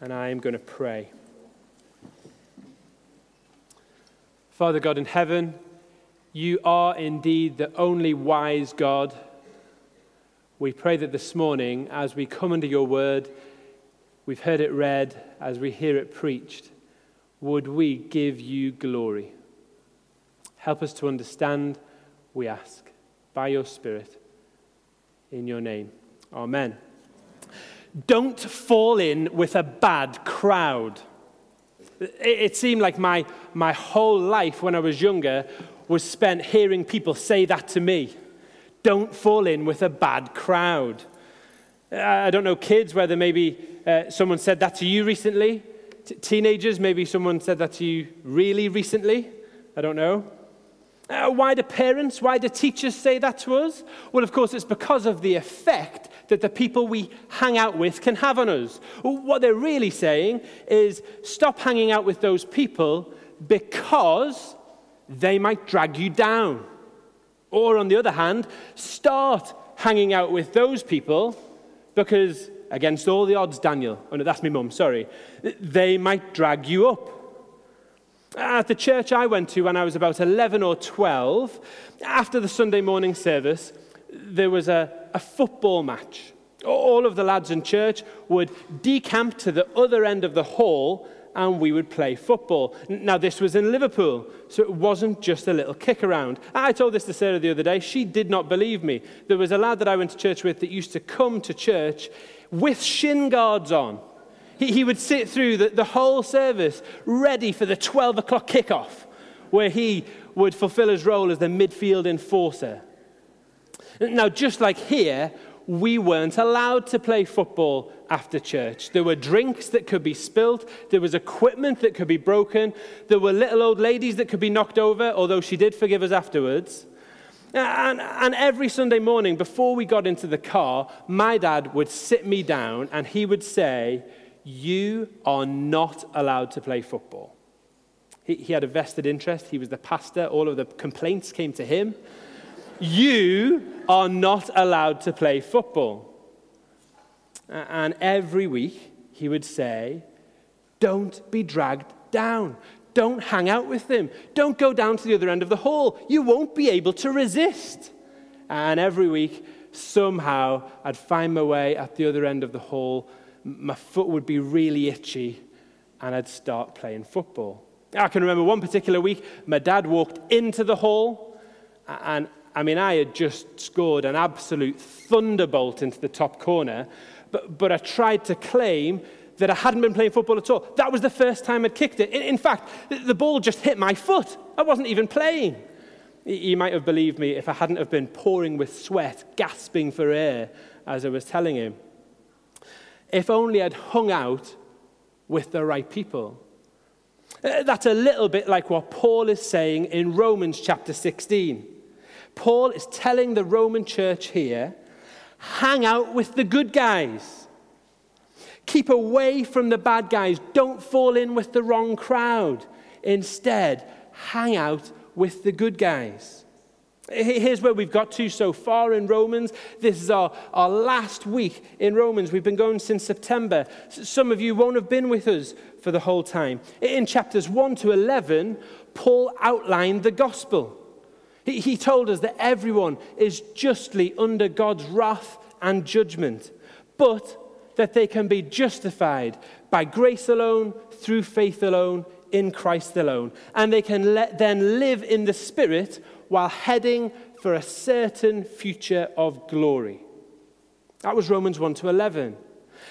and I am going to pray. Father God in heaven, you are indeed the only wise God. We pray that this morning, as we come under your word, we've heard it read, as we hear it preached, would we give you glory? Help us to understand, we ask, by your Spirit. In your name. Amen. Don't fall in with a bad crowd. It seemed like my, my whole life when I was younger was spent hearing people say that to me. Don't fall in with a bad crowd. I don't know, kids, whether maybe uh, someone said that to you recently. T- teenagers, maybe someone said that to you really recently. I don't know. Uh, why do parents, why do teachers say that to us? Well, of course, it's because of the effect that the people we hang out with can have on us. What they're really saying is stop hanging out with those people because they might drag you down. Or, on the other hand, start hanging out with those people because, against all the odds, Daniel, oh no, that's my mum, sorry, they might drag you up. At the church I went to when I was about 11 or 12, after the Sunday morning service, there was a, a football match. All of the lads in church would decamp to the other end of the hall and we would play football. Now, this was in Liverpool, so it wasn't just a little kick around. I told this to Sarah the other day. She did not believe me. There was a lad that I went to church with that used to come to church with shin guards on. He, he would sit through the, the whole service ready for the 12 o'clock kickoff, where he would fulfill his role as the midfield enforcer. Now, just like here, we weren't allowed to play football after church. There were drinks that could be spilled, there was equipment that could be broken, there were little old ladies that could be knocked over, although she did forgive us afterwards. And, and every Sunday morning, before we got into the car, my dad would sit me down and he would say, You are not allowed to play football. He, he had a vested interest, he was the pastor, all of the complaints came to him. You are not allowed to play football. And every week he would say, Don't be dragged down. Don't hang out with them. Don't go down to the other end of the hall. You won't be able to resist. And every week, somehow, I'd find my way at the other end of the hall. My foot would be really itchy, and I'd start playing football. I can remember one particular week, my dad walked into the hall, and I mean, I had just scored an absolute thunderbolt into the top corner, but, but I tried to claim that I hadn't been playing football at all. That was the first time I'd kicked it. In, in fact, the ball just hit my foot. I wasn't even playing. You might have believed me if I hadn't have been pouring with sweat, gasping for air as I was telling him. If only I'd hung out with the right people. Uh, that's a little bit like what Paul is saying in Romans chapter 16. Paul is telling the Roman church here hang out with the good guys. Keep away from the bad guys. Don't fall in with the wrong crowd. Instead, hang out with the good guys. Here's where we've got to so far in Romans. This is our, our last week in Romans. We've been going since September. Some of you won't have been with us for the whole time. In chapters 1 to 11, Paul outlined the gospel. He, told us that everyone is justly under God's wrath and judgment, but that they can be justified by grace alone, through faith alone, in Christ alone. And they can let, then live in the Spirit while heading for a certain future of glory. That was Romans 1 to 11.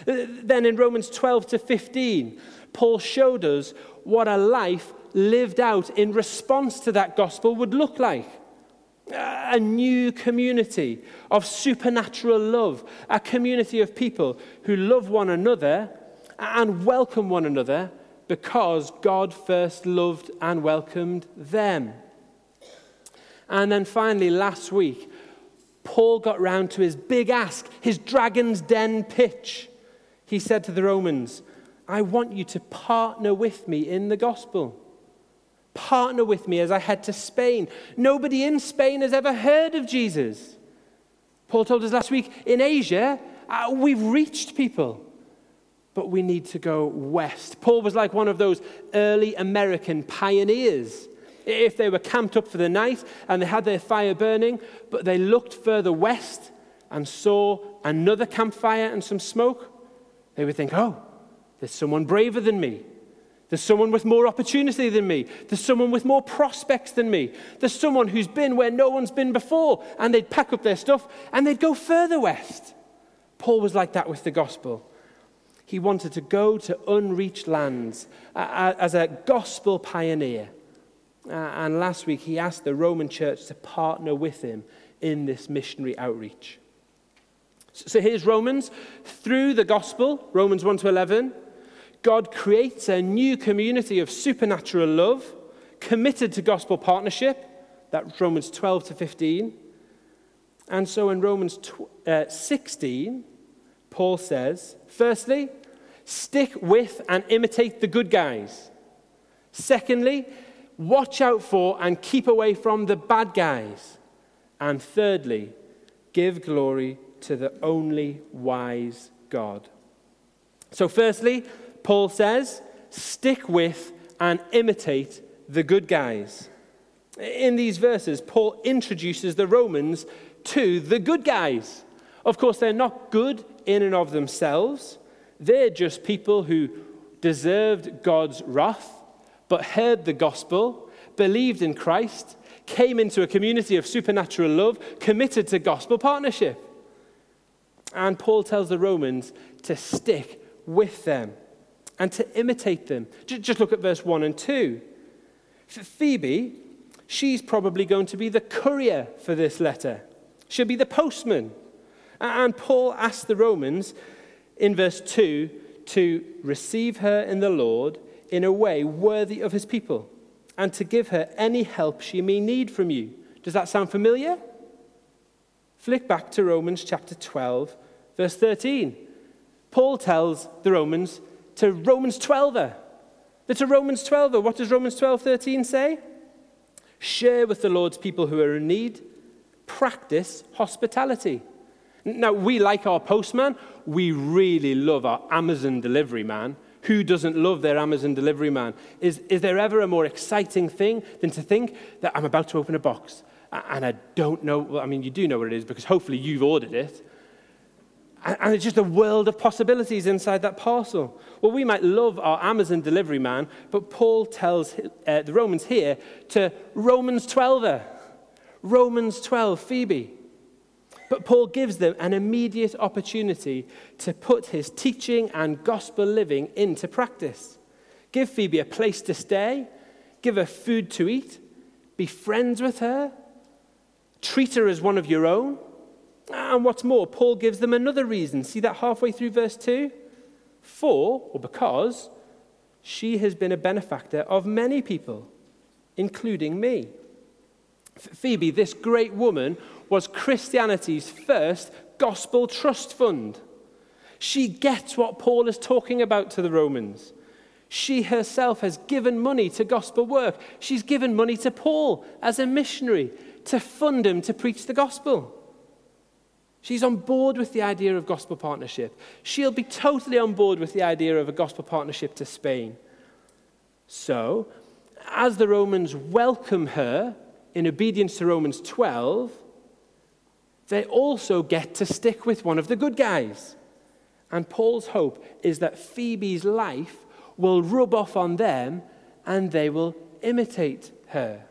Uh, then in Romans 12 to 15, Paul showed us what a life lived out in response to that gospel would look like a new community of supernatural love, a community of people who love one another and welcome one another because God first loved and welcomed them. And then finally, last week, Paul got round to his big ask, his dragon's den pitch. He said to the Romans, I want you to partner with me in the gospel. Partner with me as I head to Spain. Nobody in Spain has ever heard of Jesus. Paul told us last week in Asia, uh, we've reached people. but we need to go west. Paul was like one of those early American pioneers. If they were camped up for the night and they had their fire burning, but they looked further west and saw another campfire and some smoke, they would think, oh, there's someone braver than me. There's someone with more opportunity than me. There's someone with more prospects than me. There's someone who's been where no one's been before. And they'd pack up their stuff and they'd go further west. Paul was like that with the gospel. He wanted to go to unreached lands as a gospel pioneer. And last week, he asked the Roman church to partner with him in this missionary outreach. So here's Romans. Through the gospel, Romans 1 to 11, God creates a new community of supernatural love committed to gospel partnership. That's Romans 12 to 15. And so in Romans uh, 16, Paul says, firstly, stick with and imitate the good guys. Secondly, watch out for and keep away from the bad guys. And thirdly, give glory to the only wise God. So, firstly, Paul says, stick with and imitate the good guys. In these verses, Paul introduces the Romans to the good guys. Of course, they're not good in and of themselves, they're just people who deserved God's wrath, but heard the gospel, believed in Christ, came into a community of supernatural love, committed to gospel partnership. And Paul tells the Romans to stick with them and to imitate them. Just look at verse 1 and 2. For Phoebe, she's probably going to be the courier for this letter, she'll be the postman. And Paul asks the Romans in verse 2 to receive her in the Lord in a way worthy of his people and to give her any help she may need from you. Does that sound familiar? Flick back to Romans chapter 12, verse 13. Paul tells the Romans to Romans 12. They're to Romans 12. What does Romans 12, 13 say? Share with the Lord's people who are in need. Practice hospitality. Now, we like our postman. We really love our Amazon delivery man. Who doesn't love their Amazon delivery man? Is, is there ever a more exciting thing than to think that I'm about to open a box and I don't know? Well, I mean, you do know what it is because hopefully you've ordered it. And it's just a world of possibilities inside that parcel. Well, we might love our Amazon delivery man, but Paul tells uh, the Romans here to Romans 12. Romans 12, Phoebe. But Paul gives them an immediate opportunity to put his teaching and gospel living into practice. Give Phoebe a place to stay, give her food to eat, be friends with her, treat her as one of your own. Ah, and what's more, Paul gives them another reason. See that halfway through verse 2? For, or because, she has been a benefactor of many people, including me. Phoebe, this great woman, was Christianity's first gospel trust fund. She gets what Paul is talking about to the Romans. She herself has given money to gospel work. She's given money to Paul as a missionary to fund him to preach the gospel. She's on board with the idea of gospel partnership. She'll be totally on board with the idea of a gospel partnership to Spain. So, as the Romans welcome her in obedience to Romans 12, they also get to stick with one of the good guys. And Paul's hope is that Phoebe's life will rub off on them and they will imitate her.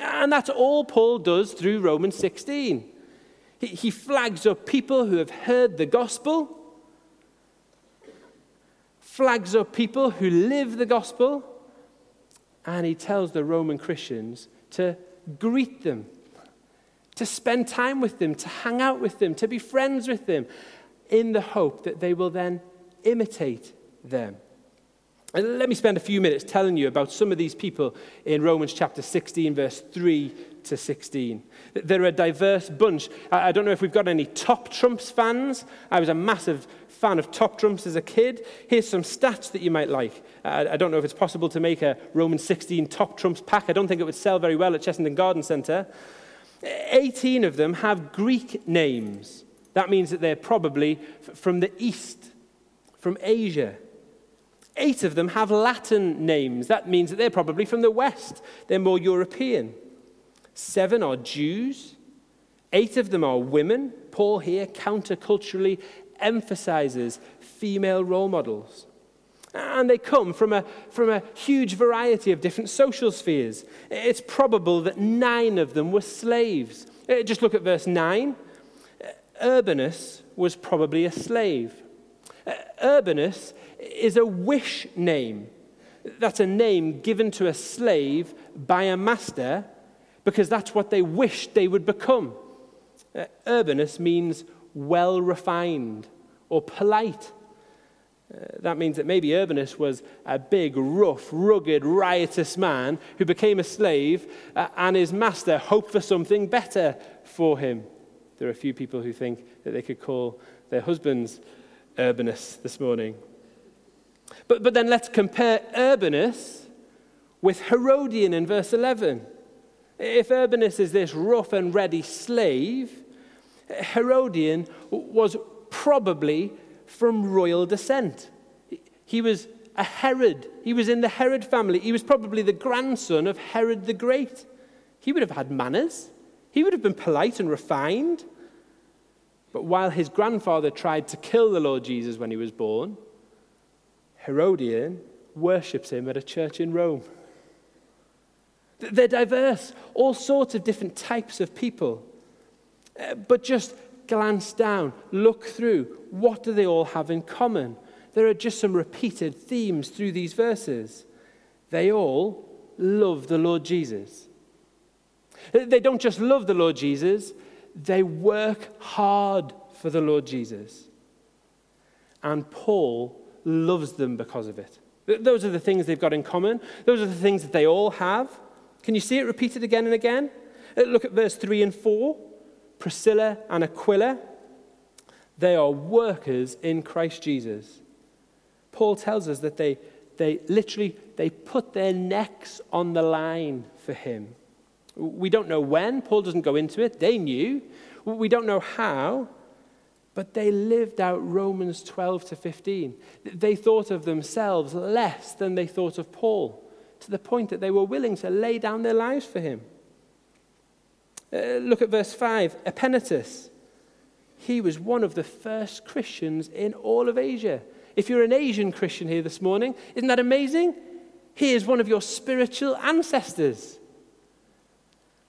And that's all Paul does through Romans 16. He flags up people who have heard the gospel, flags up people who live the gospel, and he tells the Roman Christians to greet them, to spend time with them, to hang out with them, to be friends with them, in the hope that they will then imitate them. And let me spend a few minutes telling you about some of these people in Romans chapter 16, verse 3 to 16. They're a diverse bunch. I don't know if we've got any Top Trumps fans. I was a massive fan of Top Trumps as a kid. Here's some stats that you might like. I don't know if it's possible to make a Roman 16 Top Trumps pack. I don't think it would sell very well at Chessington Garden Centre. 18 of them have Greek names. That means that they're probably from the east from Asia. Eight of them have Latin names. That means that they're probably from the West, they're more European. Seven are Jews. Eight of them are women. Paul here counterculturally emphasizes female role models. And they come from a, from a huge variety of different social spheres. It's probable that nine of them were slaves. Uh, just look at verse 9. Urbanus was probably a slave. Uh, Urbanus is a wish name. That's a name given to a slave by a master because that's what they wished they would become. Uh, Urbanus means well refined or polite. Uh, that means that maybe Urbanus was a big, rough, rugged, riotous man who became a slave, uh, and his master hoped for something better for him. There are a few people who think that they could call their husbands Urbanus this morning. But, but then let's compare Urbanus with Herodian in verse 11. If Urbanus is this rough and ready slave, Herodian was probably from royal descent. He was a Herod. He was in the Herod family. He was probably the grandson of Herod the Great. He would have had manners. He would have been polite and refined. But while his grandfather tried to kill the Lord Jesus when he was born, Herodian worships him at a church in Rome. They're diverse, all sorts of different types of people. Uh, but just glance down, look through. What do they all have in common? There are just some repeated themes through these verses. They all love the Lord Jesus. They don't just love the Lord Jesus, they work hard for the Lord Jesus. And Paul loves them because of it. Those are the things they've got in common. Those are the things that they all have. Can you see it repeated again and again? Uh, look at verse 3 and 4. Priscilla and Aquila, they are workers in Christ Jesus. Paul tells us that they, they literally they put their necks on the line for him. We don't know when, Paul doesn't go into it. They knew. We don't know how, but they lived out Romans 12 to 15. They thought of themselves less than they thought of Paul, to the point that they were willing to lay down their lives for him. Uh, look at verse 5 Epaenetus. He was one of the first Christians in all of Asia. If you're an Asian Christian here this morning, isn't that amazing? He is one of your spiritual ancestors.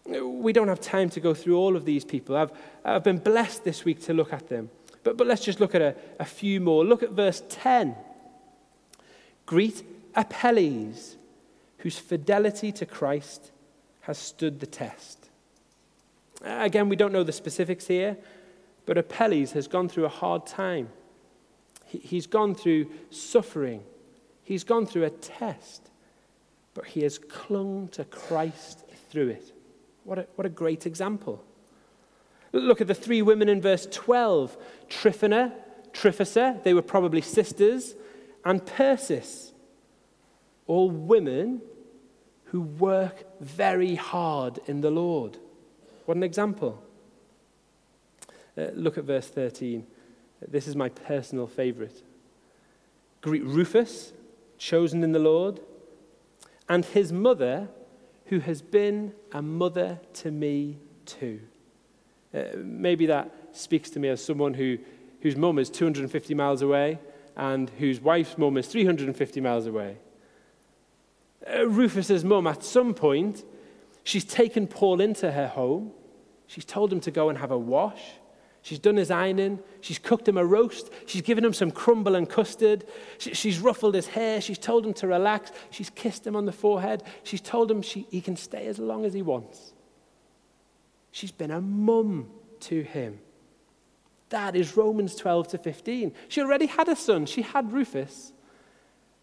We don't have time to go through all of these people. I've, I've been blessed this week to look at them. But, but let's just look at a, a few more. Look at verse 10. Greet Apelles, whose fidelity to Christ has stood the test. Again, we don't know the specifics here, but Apelles has gone through a hard time. He's gone through suffering. He's gone through a test, but he has clung to Christ through it. What a, what a great example. Look at the three women in verse 12 Tryphena, Tryphosa, they were probably sisters, and Persis, all women who work very hard in the Lord. What an example. Uh, look at verse 13. This is my personal favorite. Greet Rufus, chosen in the Lord, and his mother, who has been a mother to me too. Uh, maybe that speaks to me as someone who, whose mum is 250 miles away and whose wife's mum is 350 miles away. Uh, Rufus's mum, at some point, She's taken Paul into her home. She's told him to go and have a wash. She's done his ironing. She's cooked him a roast. She's given him some crumble and custard. she's ruffled his hair. She's told him to relax. She's kissed him on the forehead. She's told him she, he can stay as long as he wants. She's been a mum to him. That is Romans 12 to 15. She already had a son. She had Rufus.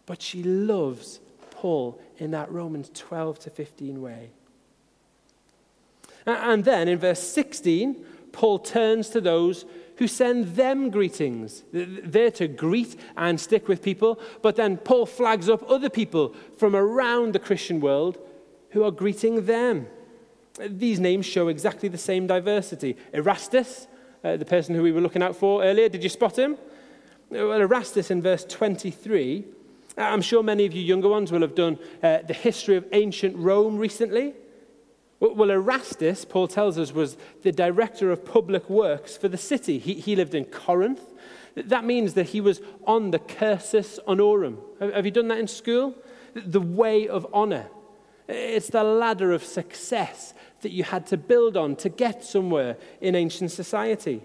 But she loves Paul in that Romans 12 to 15 way. And then in verse 16, Paul turns to those who send them greetings. They're to greet and stick with people, but then Paul flags up other people from around the Christian world who are greeting them. These names show exactly the same diversity. Erastus, uh, the person who we were looking out for earlier, did you spot him? Well, Erastus in verse 23, I'm sure many of you younger ones will have done uh, the history of ancient Rome recently. Well, Erastus, Paul tells us, was the director of public works for the city. He, he lived in Corinth. That means that he was on the cursus honorum. Have you done that in school? The way of honor. It's the ladder of success that you had to build on to get somewhere in ancient society.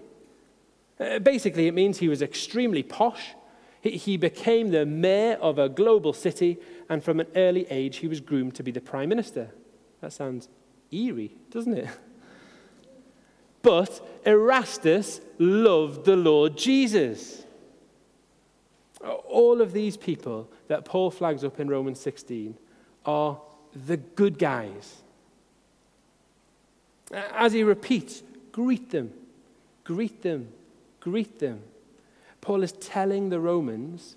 Uh, basically, it means he was extremely posh. He, became the mayor of a global city, and from an early age, he was groomed to be the prime minister. That sounds eerie, doesn't it? But Erastus loved the Lord Jesus. All of these people that Paul flags up in Romans 16 are the good guys. As he repeats, greet them, greet them, greet them. Paul is telling the Romans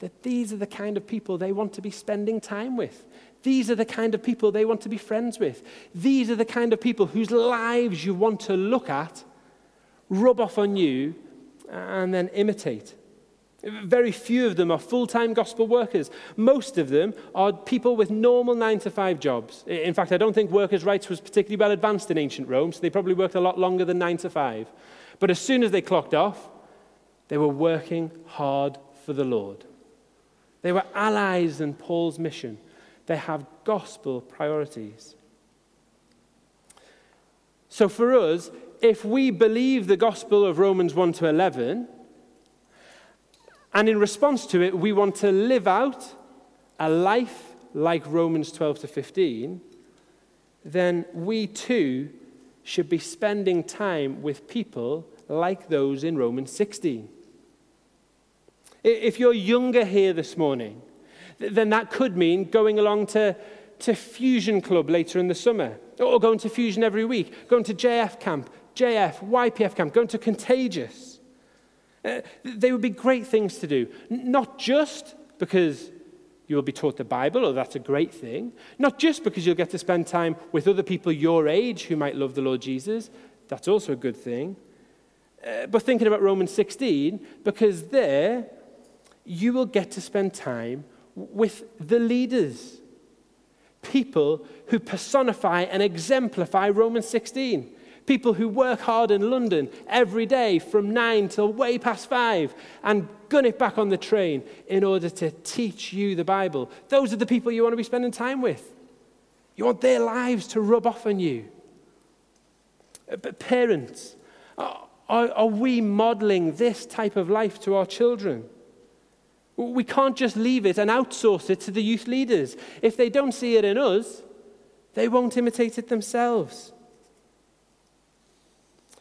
that these are the kind of people they want to be spending time with. These are the kind of people they want to be friends with. These are the kind of people whose lives you want to look at, rub off on you, and then imitate. Very few of them are full time gospel workers. Most of them are people with normal nine to five jobs. In fact, I don't think workers' rights was particularly well advanced in ancient Rome, so they probably worked a lot longer than nine to five. But as soon as they clocked off, they were working hard for the Lord. They were allies in Paul's mission. They have gospel priorities. So for us, if we believe the gospel of Romans 1 to 11, and in response to it, we want to live out a life like Romans 12 to 15, then we too should be spending time with people like those in Romans 16. If you're younger here this morning, then that could mean going along to, to Fusion Club later in the summer, or going to Fusion every week, going to JF camp, JF, YPF camp, going to Contagious. Uh, they would be great things to do, not just because you will be taught the Bible, or that's a great thing, not just because you'll get to spend time with other people your age who might love the Lord Jesus, that's also a good thing, uh, but thinking about Romans 16, because there you will get to spend time with the leaders, people who personify and exemplify Romans 16. People who work hard in London every day from nine till way past five and gun it back on the train in order to teach you the Bible. Those are the people you want to be spending time with. You want their lives to rub off on you. Uh, but parents, are, are we modeling this type of life to our children? We can't just leave it and outsource it to the youth leaders. If they don't see it in us, they won't imitate it themselves.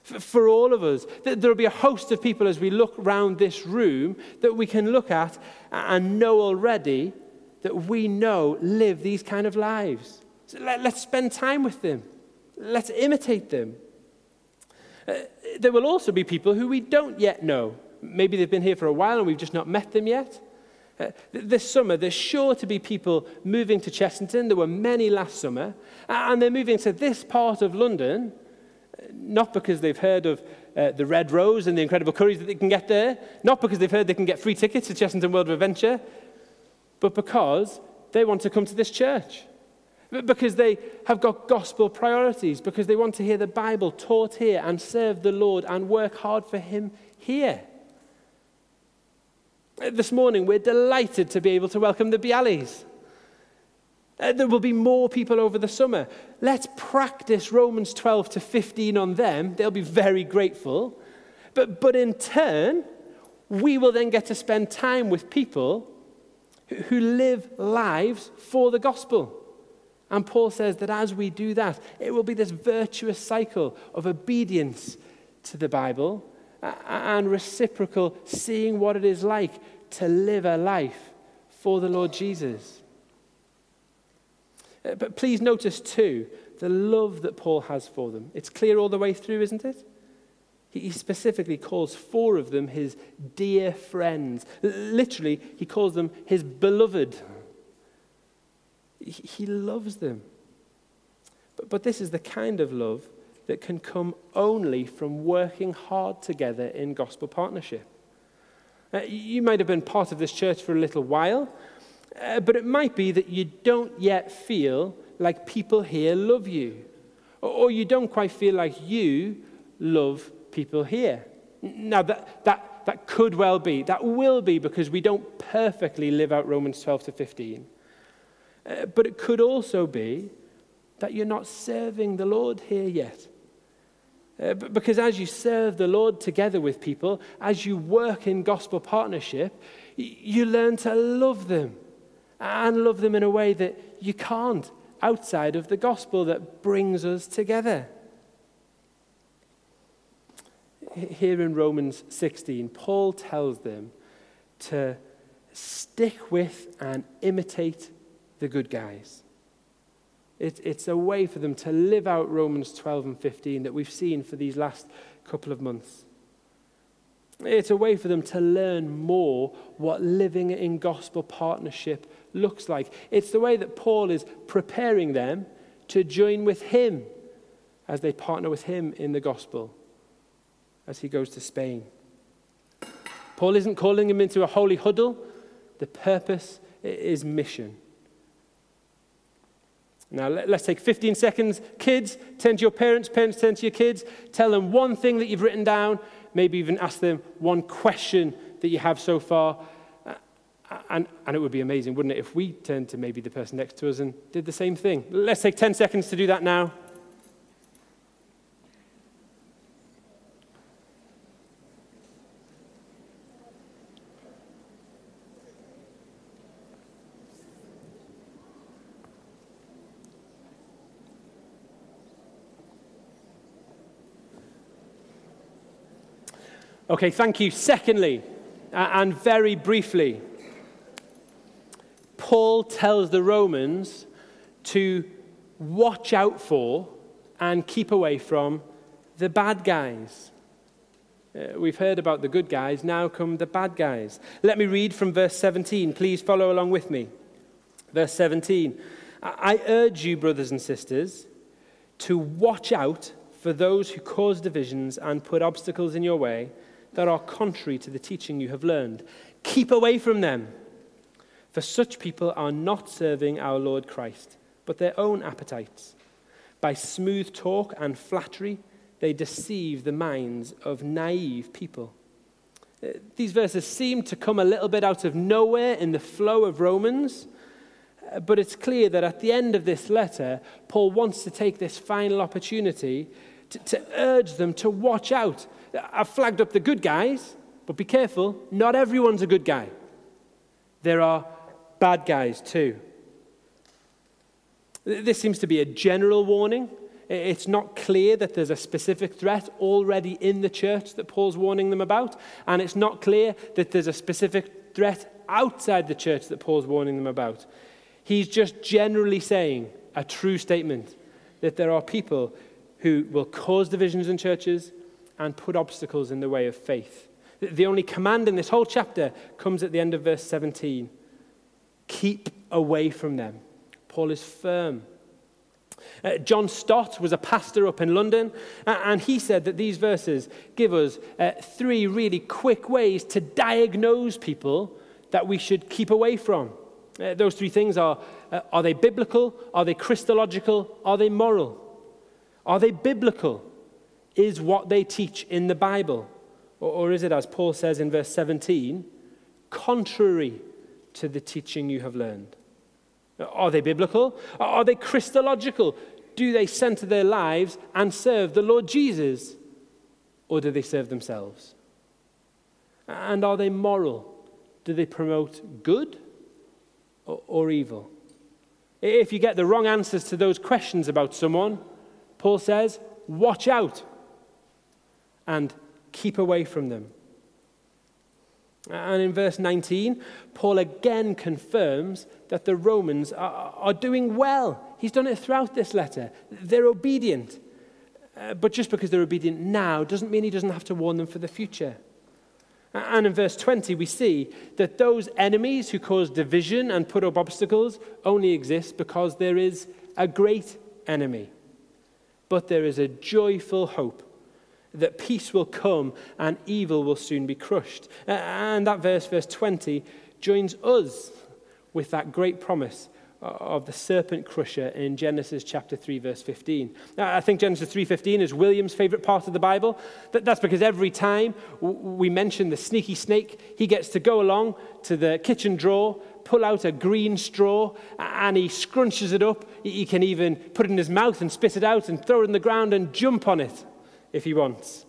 For all of us, there'll be a host of people as we look around this room that we can look at and know already that we know live these kind of lives. So let, us spend time with them. Let's imitate them. Uh, there will also be people who we don't yet know maybe they've been here for a while and we've just not met them yet. Uh, this summer, there's sure to be people moving to Chessington. There were many last summer. And they're moving to this part of London, uh, not because they've heard of uh, the Red Rose and the incredible curries that they can get there, not because they've heard they can get free tickets to Chessington World of Adventure, but because they want to come to this church. Because they have got gospel priorities, because they want to hear the Bible taught here and serve the Lord and work hard for Him here. This morning, we're delighted to be able to welcome the Bialys. Uh, there will be more people over the summer. Let's practice Romans 12 to 15 on them. They'll be very grateful. But, but in turn, we will then get to spend time with people who live lives for the gospel. And Paul says that as we do that, it will be this virtuous cycle of obedience to the Bible and reciprocal seeing what it is like to live a life for the Lord Jesus. Uh, but please notice, too, the love that Paul has for them. It's clear all the way through, isn't it? He specifically calls four of them his dear friends. Literally, he calls them his beloved. He loves them. But, but this is the kind of love that can come only from working hard together in gospel partnership. Uh, you might have been part of this church for a little while, uh, but it might be that you don't yet feel like people here love you, or, or you don't quite feel like you love people here. Now, that, that, that could well be, that will be because we don't perfectly live out Romans 12 to 15. Uh, but it could also be that you're not serving the Lord here yet. Uh, because as you serve the Lord together with people, as you work in gospel partnership, you learn to love them and love them in a way that you can't outside of the gospel that brings us together. Here in Romans 16, Paul tells them to stick with and imitate the good guys. It, it's a way for them to live out Romans 12 and 15 that we've seen for these last couple of months. It's a way for them to learn more what living in gospel partnership looks like. It's the way that Paul is preparing them to join with him as they partner with him in the gospel as he goes to Spain. Paul isn't calling them into a holy huddle, the purpose is mission. Now, let's take 15 seconds. Kids, turn to your parents, parents, turn to your kids. Tell them one thing that you've written down. Maybe even ask them one question that you have so far. Uh, and, and it would be amazing, wouldn't it, if we turned to maybe the person next to us and did the same thing. Let's take 10 seconds to do that now. Okay, thank you. Secondly, and very briefly, Paul tells the Romans to watch out for and keep away from the bad guys. Uh, we've heard about the good guys, now come the bad guys. Let me read from verse 17. Please follow along with me. Verse 17 I urge you, brothers and sisters, to watch out for those who cause divisions and put obstacles in your way that are contrary to the teaching you have learned. Keep away from them, for such people are not serving our Lord Christ, but their own appetites. By smooth talk and flattery, they deceive the minds of naive people. Uh, these verses seem to come a little bit out of nowhere in the flow of Romans, uh, but it's clear that at the end of this letter, Paul wants to take this final opportunity to, to urge them to watch out I've flagged up the good guys, but be careful, not everyone's a good guy. There are bad guys too. This seems to be a general warning. It's not clear that there's a specific threat already in the church that Paul's warning them about, and it's not clear that there's a specific threat outside the church that Paul's warning them about. He's just generally saying a true statement that there are people who will cause divisions in churches, and put obstacles in the way of faith. The only command in this whole chapter comes at the end of verse 17 keep away from them. Paul is firm. Uh, John Stott was a pastor up in London, and he said that these verses give us uh, three really quick ways to diagnose people that we should keep away from. Uh, those three things are uh, are they biblical? Are they Christological? Are they moral? Are they biblical? Is what they teach in the Bible? Or, or is it, as Paul says in verse 17, contrary to the teaching you have learned? Are they biblical? Are they Christological? Do they center their lives and serve the Lord Jesus? Or do they serve themselves? And are they moral? Do they promote good or, or evil? If you get the wrong answers to those questions about someone, Paul says, watch out and keep away from them. And in verse 19, Paul again confirms that the Romans are, are doing well. He's done it throughout this letter. They're obedient. Uh, but just because they're obedient now doesn't mean he doesn't have to warn them for the future. And in verse 20, we see that those enemies who cause division and put up obstacles only exist because there is a great enemy. But there is a joyful hope that peace will come and evil will soon be crushed. And that verse, verse 20, joins us with that great promise of the serpent crusher in Genesis chapter 3 verse 15. Now, I think Genesis 3:15 is William's favorite part of the Bible. That's because every time we mention the sneaky snake, he gets to go along to the kitchen drawer, pull out a green straw, and he scrunches it up. He can even put it in his mouth and spit it out and throw it in the ground and jump on it if he wants.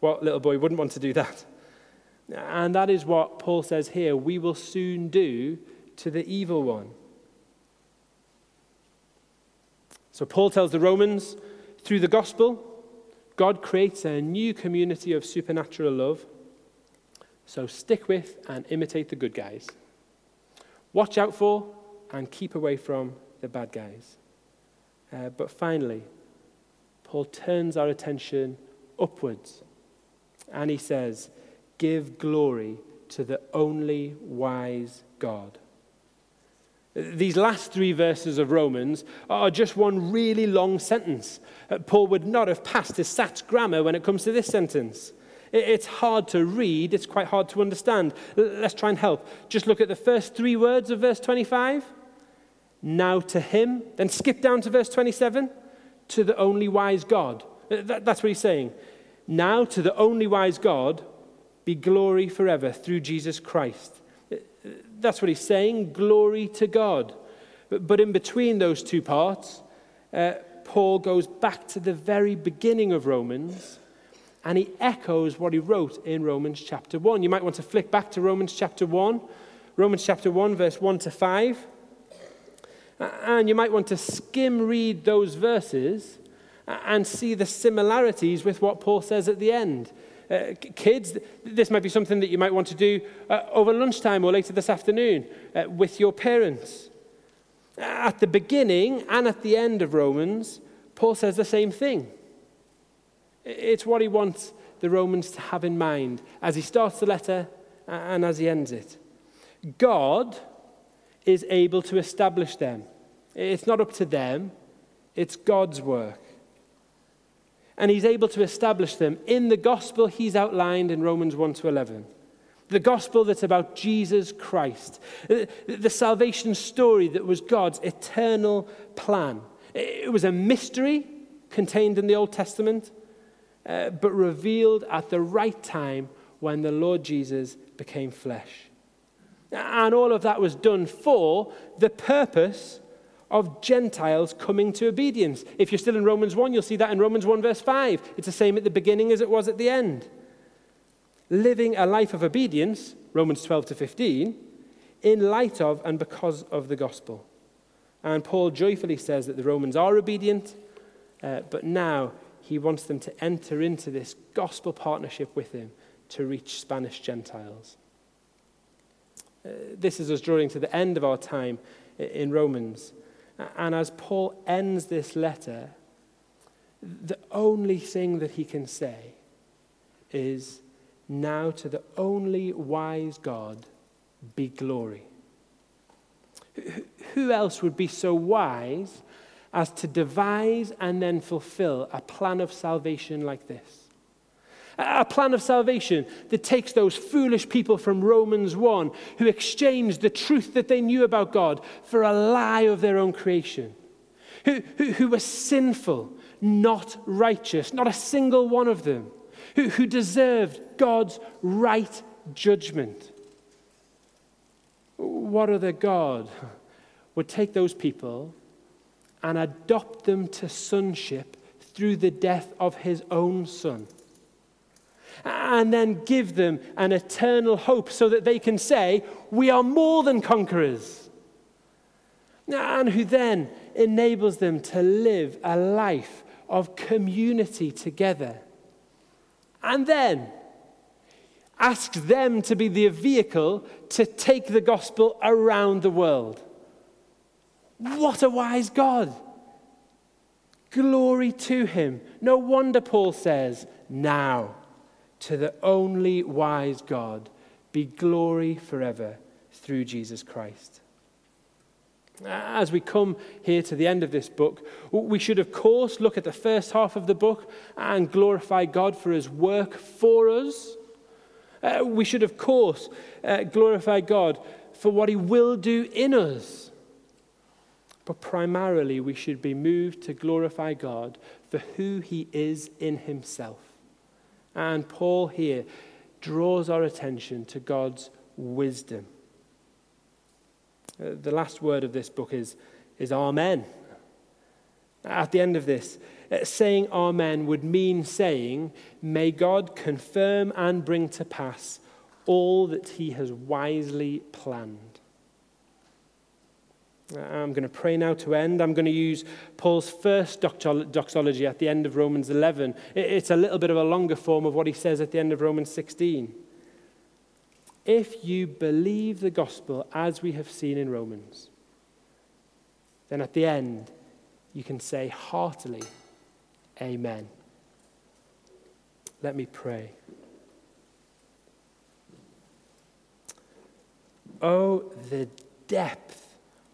What little boy wouldn't want to do that? And that is what Paul says here we will soon do to the evil one. So Paul tells the Romans through the gospel, God creates a new community of supernatural love. So stick with and imitate the good guys. Watch out for and keep away from the bad guys. Uh, but finally, Paul turns our attention upwards and he says, Give glory to the only wise God. These last three verses of Romans are just one really long sentence. Uh, Paul would not have passed his SATs grammar when it comes to this sentence. It's hard to read, it's quite hard to understand. Let's try and help. Just look at the first three words of verse 25. Now to him. Then skip down to verse 27. To the only wise God. Uh, that's what he's saying. Now to the only wise God be glory forever through Jesus Christ that's what he's saying glory to God. But, but in between those two parts, uh, Paul goes back to the very beginning of Romans and he echoes what he wrote in Romans chapter 1. You might want to flick back to Romans chapter 1, Romans chapter 1, verse 1 to 5. And you might want to skim read those verses and see the similarities with what Paul says at the end. Uh, kids, this might be something that you might want to do uh, over lunchtime or later this afternoon uh, with your parents. At the beginning and at the end of Romans, Paul says the same thing. It's what he wants the Romans to have in mind as he starts the letter and as he ends it. God is able to establish them. It's not up to them, it's God's work and he's able to establish them in the gospel he's outlined in Romans 1 to 11. The gospel that's about Jesus Christ, the salvation story that was God's eternal plan. It was a mystery contained in the Old Testament, uh, but revealed at the right time when the Lord Jesus became flesh. And all of that was done for the purpose of Gentiles coming to obedience. If you're still in Romans 1, you'll see that in Romans 1, verse 5. It's the same at the beginning as it was at the end. Living a life of obedience, Romans 12 to 15, in light of and because of the gospel. And Paul joyfully says that the Romans are obedient, uh, but now he wants them to enter into this gospel partnership with him to reach Spanish Gentiles. Uh, this is us drawing to the end of our time in Romans. And as Paul ends this letter, the only thing that he can say is, Now to the only wise God be glory. Who else would be so wise as to devise and then fulfill a plan of salvation like this? A plan of salvation that takes those foolish people from Romans 1 who exchanged the truth that they knew about God for a lie of their own creation, who, who, who were sinful, not righteous, not a single one of them, who, who deserved God's right judgment. What other God would take those people and adopt them to sonship through the death of his own son? And then give them an eternal hope so that they can say, We are more than conquerors. And who then enables them to live a life of community together. And then asks them to be the vehicle to take the gospel around the world. What a wise God! Glory to him. No wonder Paul says, now to the only wise God be glory forever through Jesus Christ. As we come here to the end of this book, we should, of course, look at the first half of the book and glorify God for his work for us. Uh, we should, of course, uh, glorify God for what he will do in us. But primarily, we should be moved to glorify God for who he is in himself. And Paul here draws our attention to God's wisdom. Uh, the last word of this book is, is Amen. At the end of this, uh, saying Amen would mean saying, May God confirm and bring to pass all that he has wisely planned. I'm going to pray now to end. I'm going to use Paul's first doxology at the end of Romans 11. It's a little bit of a longer form of what he says at the end of Romans 16 if you believe the gospel as we have seen in Romans, then at the end, you can say heartily, Amen. Let me pray. Oh, the depth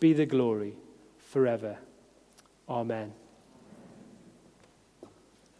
be the glory forever. Amen.